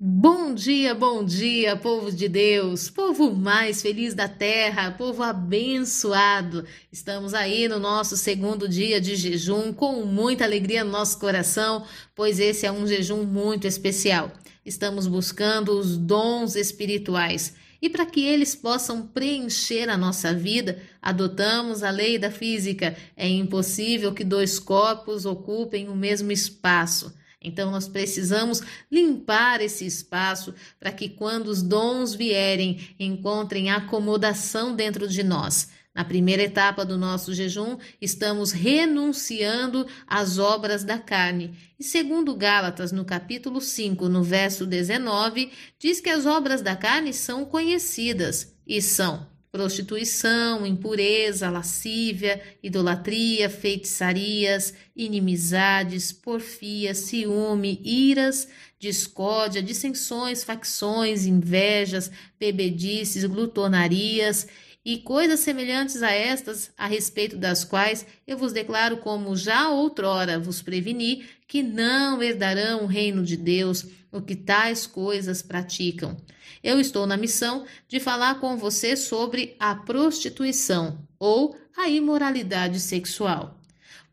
Bom dia, bom dia, povo de Deus, povo mais feliz da terra, povo abençoado. Estamos aí no nosso segundo dia de jejum com muita alegria no nosso coração, pois esse é um jejum muito especial. Estamos buscando os dons espirituais e para que eles possam preencher a nossa vida, adotamos a lei da física. É impossível que dois corpos ocupem o mesmo espaço. Então, nós precisamos limpar esse espaço para que, quando os dons vierem, encontrem acomodação dentro de nós. Na primeira etapa do nosso jejum, estamos renunciando às obras da carne. E segundo Gálatas, no capítulo 5, no verso 19, diz que as obras da carne são conhecidas e são prostituição, impureza, lascívia, idolatria, feitiçarias, inimizades, porfia, ciúme, iras, discórdia, dissensões, facções, invejas, bebedices, glutonarias e coisas semelhantes a estas, a respeito das quais eu vos declaro como já outrora vos preveni, que não herdarão o reino de Deus o que tais coisas praticam. Eu estou na missão de falar com você sobre a prostituição ou a imoralidade sexual.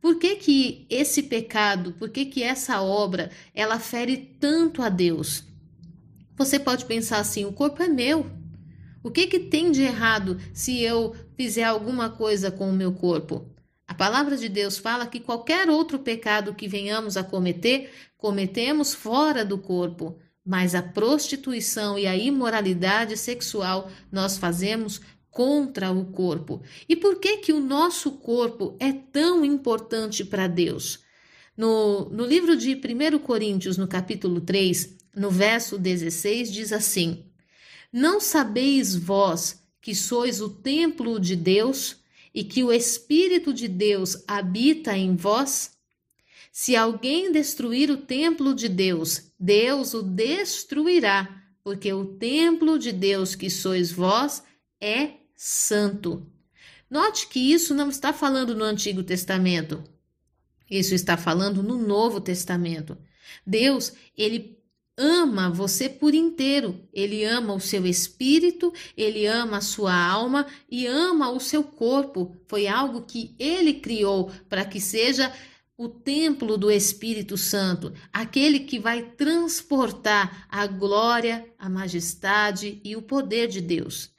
Por que, que esse pecado, por que, que essa obra, ela fere tanto a Deus? Você pode pensar assim: o corpo é meu. O que, que tem de errado se eu fizer alguma coisa com o meu corpo? A palavra de Deus fala que qualquer outro pecado que venhamos a cometer, cometemos fora do corpo, mas a prostituição e a imoralidade sexual nós fazemos contra o corpo. E por que que o nosso corpo é tão importante para Deus? No, no livro de 1 Coríntios, no capítulo 3, no verso 16, diz assim: Não sabeis vós que sois o templo de Deus e que o Espírito de Deus habita em vós? Se alguém destruir o templo de Deus, Deus o destruirá, porque o templo de Deus que sois vós é santo. Note que isso não está falando no Antigo Testamento. Isso está falando no Novo Testamento. Deus, ele ama você por inteiro. Ele ama o seu espírito, ele ama a sua alma e ama o seu corpo. Foi algo que ele criou para que seja o templo do Espírito Santo, aquele que vai transportar a glória, a majestade e o poder de Deus.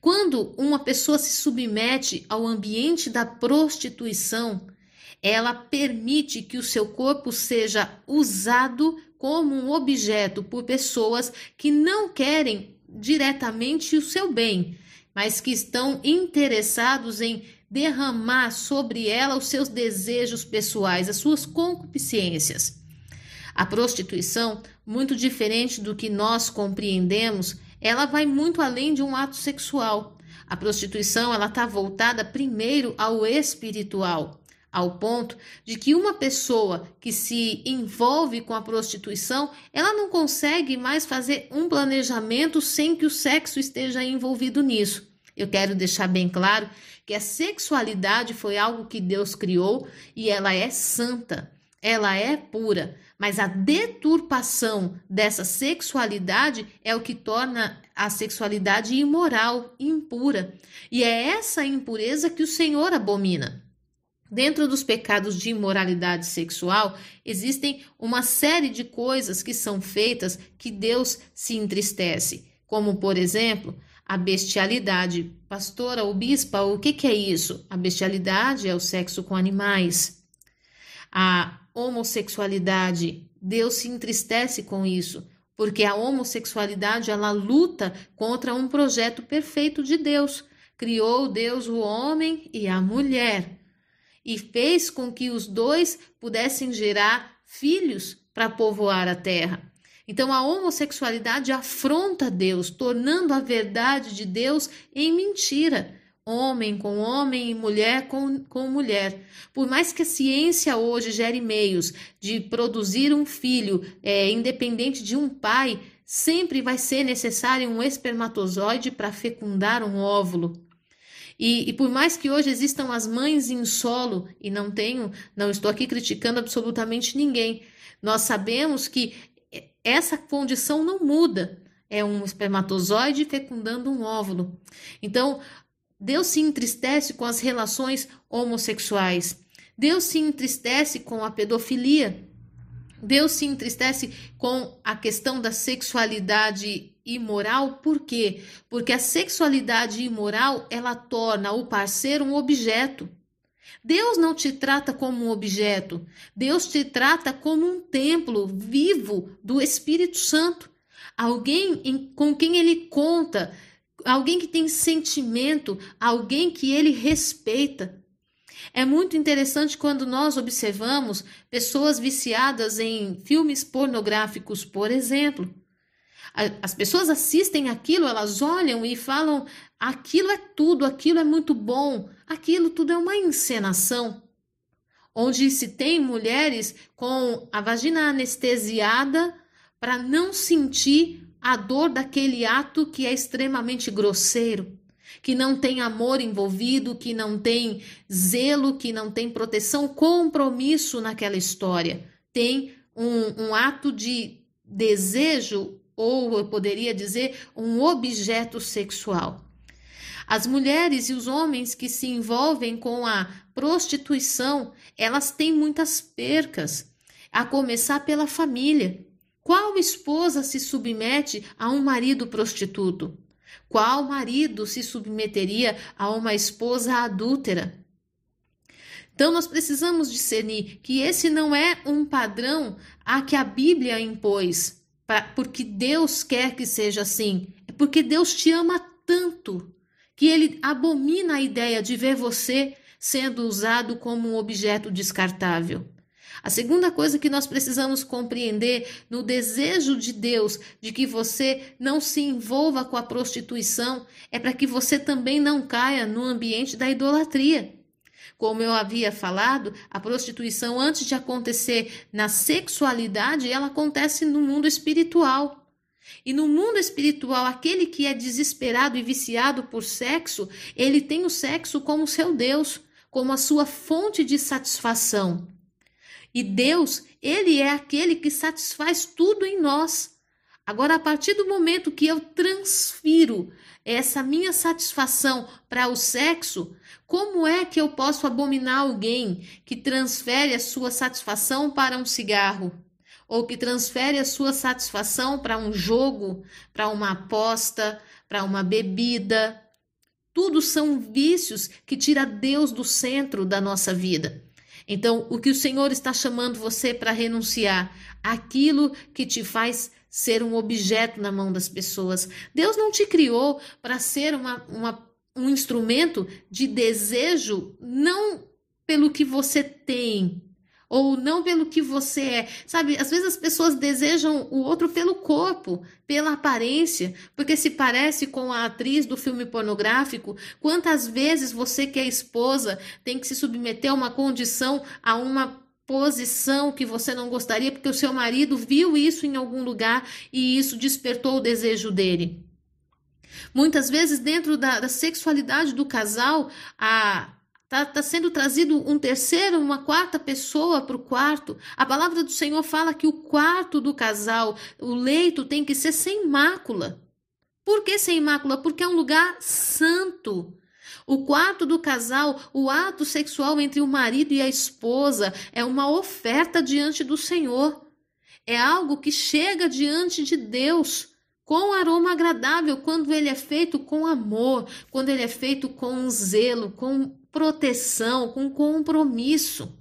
Quando uma pessoa se submete ao ambiente da prostituição, ela permite que o seu corpo seja usado como um objeto por pessoas que não querem diretamente o seu bem, mas que estão interessados em derramar sobre ela os seus desejos pessoais, as suas concupiscências. A prostituição, muito diferente do que nós compreendemos, ela vai muito além de um ato sexual. A prostituição ela está voltada primeiro ao espiritual ao ponto de que uma pessoa que se envolve com a prostituição, ela não consegue mais fazer um planejamento sem que o sexo esteja envolvido nisso. Eu quero deixar bem claro que a sexualidade foi algo que Deus criou e ela é santa, ela é pura, mas a deturpação dessa sexualidade é o que torna a sexualidade imoral, impura. E é essa impureza que o Senhor abomina. Dentro dos pecados de imoralidade sexual, existem uma série de coisas que são feitas que Deus se entristece, como, por exemplo, a bestialidade. Pastora ou bispa, o que, que é isso? A bestialidade é o sexo com animais. A homossexualidade, Deus se entristece com isso, porque a homossexualidade ela luta contra um projeto perfeito de Deus. Criou Deus o homem e a mulher e fez com que os dois pudessem gerar filhos para povoar a terra. Então a homossexualidade afronta Deus, tornando a verdade de Deus em mentira. Homem com homem e mulher com, com mulher. Por mais que a ciência hoje gere meios de produzir um filho é, independente de um pai, sempre vai ser necessário um espermatozoide para fecundar um óvulo. E, e, por mais que hoje existam as mães em solo, e não tenho, não estou aqui criticando absolutamente ninguém, nós sabemos que essa condição não muda. É um espermatozoide fecundando um óvulo. Então, Deus se entristece com as relações homossexuais. Deus se entristece com a pedofilia. Deus se entristece com a questão da sexualidade imoral, por quê? Porque a sexualidade imoral, ela torna o parceiro um objeto. Deus não te trata como um objeto, Deus te trata como um templo vivo do Espírito Santo. Alguém em, com quem ele conta, alguém que tem sentimento, alguém que ele respeita. É muito interessante quando nós observamos pessoas viciadas em filmes pornográficos, por exemplo. As pessoas assistem aquilo, elas olham e falam: aquilo é tudo, aquilo é muito bom, aquilo tudo é uma encenação. Onde se tem mulheres com a vagina anestesiada para não sentir a dor daquele ato que é extremamente grosseiro, que não tem amor envolvido, que não tem zelo, que não tem proteção, compromisso naquela história. Tem um, um ato de desejo ou eu poderia dizer um objeto sexual. As mulheres e os homens que se envolvem com a prostituição, elas têm muitas percas, a começar pela família. Qual esposa se submete a um marido prostituto? Qual marido se submeteria a uma esposa adúltera? Então, nós precisamos discernir que esse não é um padrão a que a Bíblia impôs, pra, porque Deus quer que seja assim. É porque Deus te ama tanto que ele abomina a ideia de ver você sendo usado como um objeto descartável. A segunda coisa que nós precisamos compreender no desejo de Deus de que você não se envolva com a prostituição é para que você também não caia no ambiente da idolatria. Como eu havia falado, a prostituição, antes de acontecer na sexualidade, ela acontece no mundo espiritual. E no mundo espiritual, aquele que é desesperado e viciado por sexo, ele tem o sexo como seu Deus, como a sua fonte de satisfação. E Deus, ele é aquele que satisfaz tudo em nós. Agora, a partir do momento que eu transfiro essa minha satisfação para o sexo, como é que eu posso abominar alguém que transfere a sua satisfação para um cigarro? Ou que transfere a sua satisfação para um jogo, para uma aposta, para uma bebida? Tudo são vícios que tira Deus do centro da nossa vida. Então, o que o Senhor está chamando você para renunciar? Aquilo que te faz ser um objeto na mão das pessoas. Deus não te criou para ser uma, uma, um instrumento de desejo, não pelo que você tem, ou não pelo que você é. Sabe, às vezes as pessoas desejam o outro pelo corpo, pela aparência, porque se parece com a atriz do filme pornográfico. Quantas vezes você que é esposa tem que se submeter a uma condição, a uma posição que você não gostaria, porque o seu marido viu isso em algum lugar e isso despertou o desejo dele. Muitas vezes, dentro da, da sexualidade do casal, a Está tá sendo trazido um terceiro, uma quarta pessoa para o quarto. A palavra do Senhor fala que o quarto do casal, o leito, tem que ser sem mácula. Por que sem mácula? Porque é um lugar santo. O quarto do casal, o ato sexual entre o marido e a esposa, é uma oferta diante do Senhor. É algo que chega diante de Deus com aroma agradável quando ele é feito com amor, quando ele é feito com zelo, com proteção, com compromisso.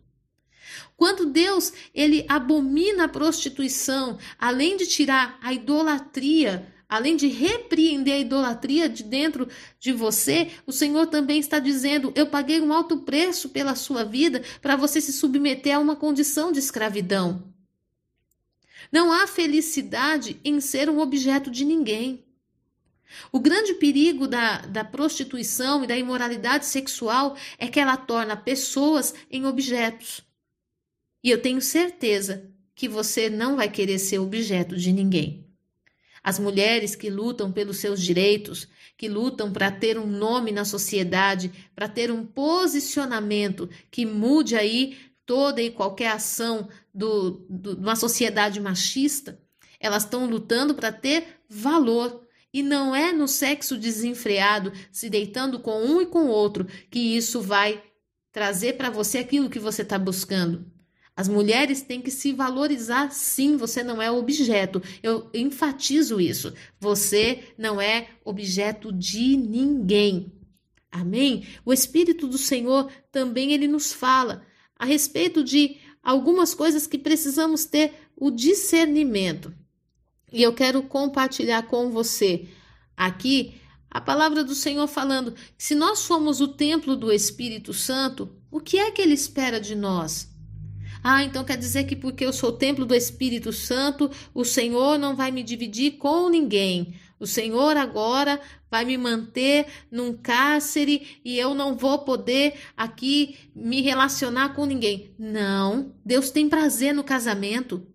Quando Deus ele abomina a prostituição, além de tirar a idolatria Além de repreender a idolatria de dentro de você, o Senhor também está dizendo: Eu paguei um alto preço pela sua vida para você se submeter a uma condição de escravidão. Não há felicidade em ser um objeto de ninguém. O grande perigo da, da prostituição e da imoralidade sexual é que ela torna pessoas em objetos. E eu tenho certeza que você não vai querer ser objeto de ninguém. As mulheres que lutam pelos seus direitos, que lutam para ter um nome na sociedade, para ter um posicionamento que mude aí toda e qualquer ação do, do, de uma sociedade machista, Elas estão lutando para ter valor. E não é no sexo desenfreado, se deitando com um e com outro, que isso vai trazer para você aquilo que você está buscando. As mulheres têm que se valorizar, sim, você não é objeto. Eu enfatizo isso. Você não é objeto de ninguém. Amém? O Espírito do Senhor também ele nos fala a respeito de algumas coisas que precisamos ter o discernimento. E eu quero compartilhar com você aqui a palavra do Senhor falando se nós somos o templo do Espírito Santo, o que é que ele espera de nós? Ah, então quer dizer que porque eu sou o templo do Espírito Santo, o Senhor não vai me dividir com ninguém. O Senhor agora vai me manter num cárcere e eu não vou poder aqui me relacionar com ninguém. Não, Deus tem prazer no casamento.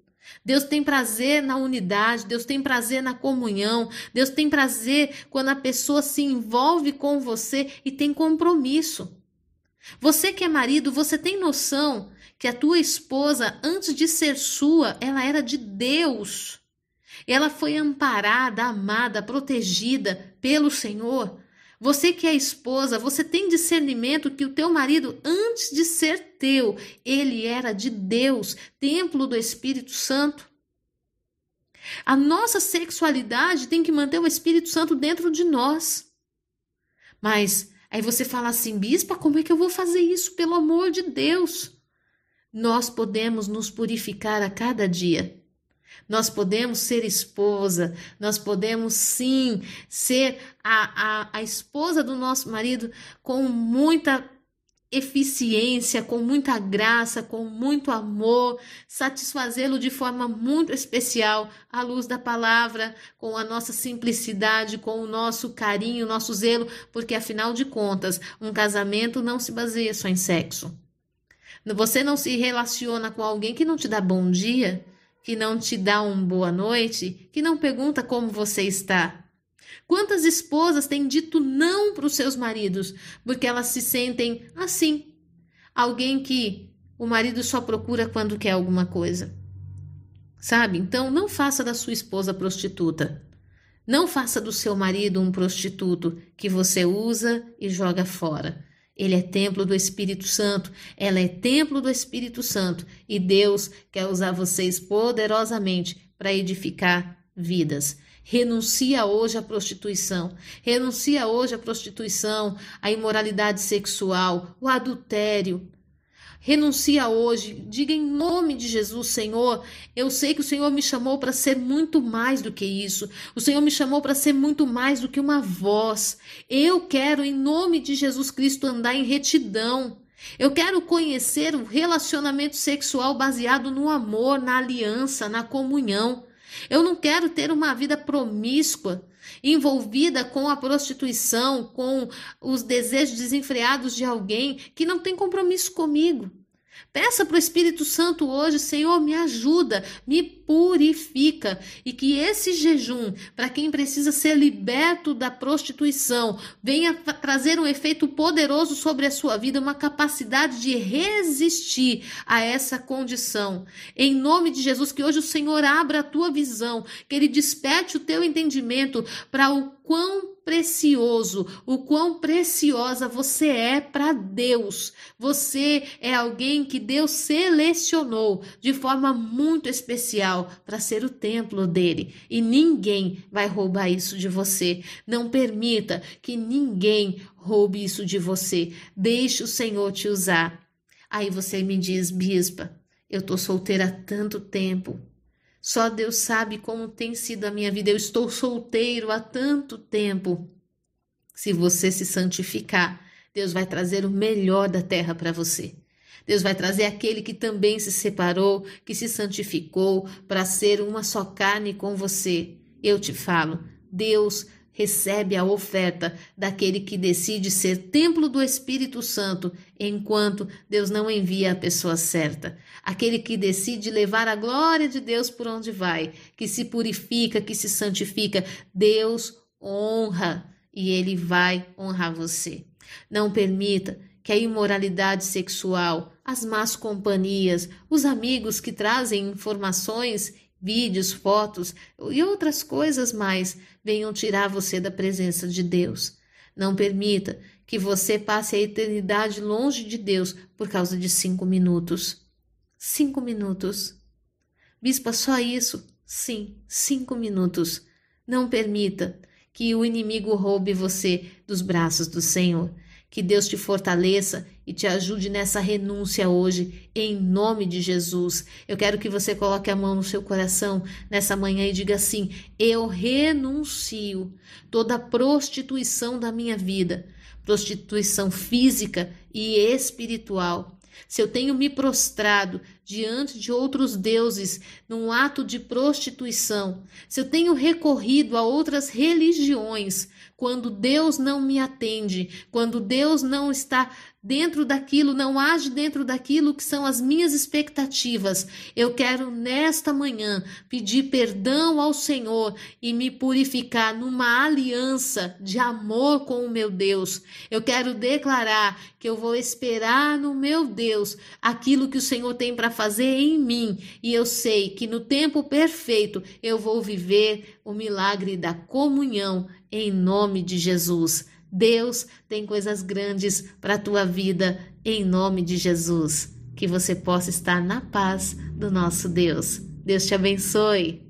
Deus tem prazer na unidade, Deus tem prazer na comunhão, Deus tem prazer quando a pessoa se envolve com você e tem compromisso. Você que é marido, você tem noção que a tua esposa, antes de ser sua, ela era de Deus. Ela foi amparada, amada, protegida pelo Senhor. Você que é esposa, você tem discernimento que o teu marido, antes de ser teu, ele era de Deus, templo do Espírito Santo. A nossa sexualidade tem que manter o Espírito Santo dentro de nós. Mas aí você fala assim, bispa, como é que eu vou fazer isso? Pelo amor de Deus. Nós podemos nos purificar a cada dia. Nós podemos ser esposa, nós podemos sim ser a, a, a esposa do nosso marido com muita eficiência, com muita graça, com muito amor, satisfazê-lo de forma muito especial à luz da palavra, com a nossa simplicidade, com o nosso carinho, nosso zelo, porque afinal de contas, um casamento não se baseia só em sexo. Você não se relaciona com alguém que não te dá bom dia, que não te dá uma boa noite, que não pergunta como você está. Quantas esposas têm dito não para os seus maridos porque elas se sentem assim? Alguém que o marido só procura quando quer alguma coisa. Sabe? Então, não faça da sua esposa prostituta. Não faça do seu marido um prostituto que você usa e joga fora. Ele é templo do Espírito Santo, ela é templo do Espírito Santo. E Deus quer usar vocês poderosamente para edificar vidas. Renuncia hoje à prostituição, renuncia hoje à prostituição, à imoralidade sexual, o adultério, Renuncia hoje, diga em nome de Jesus, Senhor. Eu sei que o Senhor me chamou para ser muito mais do que isso. O Senhor me chamou para ser muito mais do que uma voz. Eu quero, em nome de Jesus Cristo, andar em retidão. Eu quero conhecer o relacionamento sexual baseado no amor, na aliança, na comunhão. Eu não quero ter uma vida promíscua envolvida com a prostituição, com os desejos desenfreados de alguém que não tem compromisso comigo. Peça para o Espírito Santo hoje, Senhor, me ajuda, me purifica e que esse jejum, para quem precisa ser liberto da prostituição, venha trazer um efeito poderoso sobre a sua vida, uma capacidade de resistir a essa condição. Em nome de Jesus, que hoje o Senhor abra a tua visão, que ele desperte o teu entendimento para o quão precioso, o quão preciosa você é para Deus. Você é alguém que Deus selecionou de forma muito especial para ser o templo dele e ninguém vai roubar isso de você. Não permita que ninguém roube isso de você. Deixe o Senhor te usar. Aí você me diz, bispa, eu tô solteira há tanto tempo. Só Deus sabe como tem sido a minha vida. Eu estou solteiro há tanto tempo. Se você se santificar, Deus vai trazer o melhor da terra para você. Deus vai trazer aquele que também se separou, que se santificou para ser uma só carne com você. Eu te falo, Deus recebe a oferta daquele que decide ser templo do Espírito Santo, enquanto Deus não envia a pessoa certa. Aquele que decide levar a glória de Deus por onde vai, que se purifica, que se santifica, Deus honra e ele vai honrar você. Não permita que a imoralidade sexual, as más companhias, os amigos que trazem informações vídeos, fotos e outras coisas mais venham tirar você da presença de Deus. Não permita que você passe a eternidade longe de Deus por causa de cinco minutos. Cinco minutos. Bispa, só isso? Sim, cinco minutos. Não permita que o inimigo roube você dos braços do Senhor. Que Deus te fortaleça e te ajude nessa renúncia hoje, em nome de Jesus. Eu quero que você coloque a mão no seu coração nessa manhã e diga assim: Eu renuncio toda prostituição da minha vida, prostituição física e espiritual. Se eu tenho me prostrado diante de outros deuses num ato de prostituição, se eu tenho recorrido a outras religiões, quando Deus não me atende, quando Deus não está dentro daquilo, não age dentro daquilo que são as minhas expectativas. Eu quero nesta manhã pedir perdão ao Senhor e me purificar numa aliança de amor com o meu Deus. Eu quero declarar que eu vou esperar no meu Deus aquilo que o Senhor tem para fazer em mim, e eu sei que no tempo perfeito eu vou viver o milagre da comunhão em nome de Jesus. Deus tem coisas grandes para a tua vida em nome de Jesus. Que você possa estar na paz do nosso Deus. Deus te abençoe.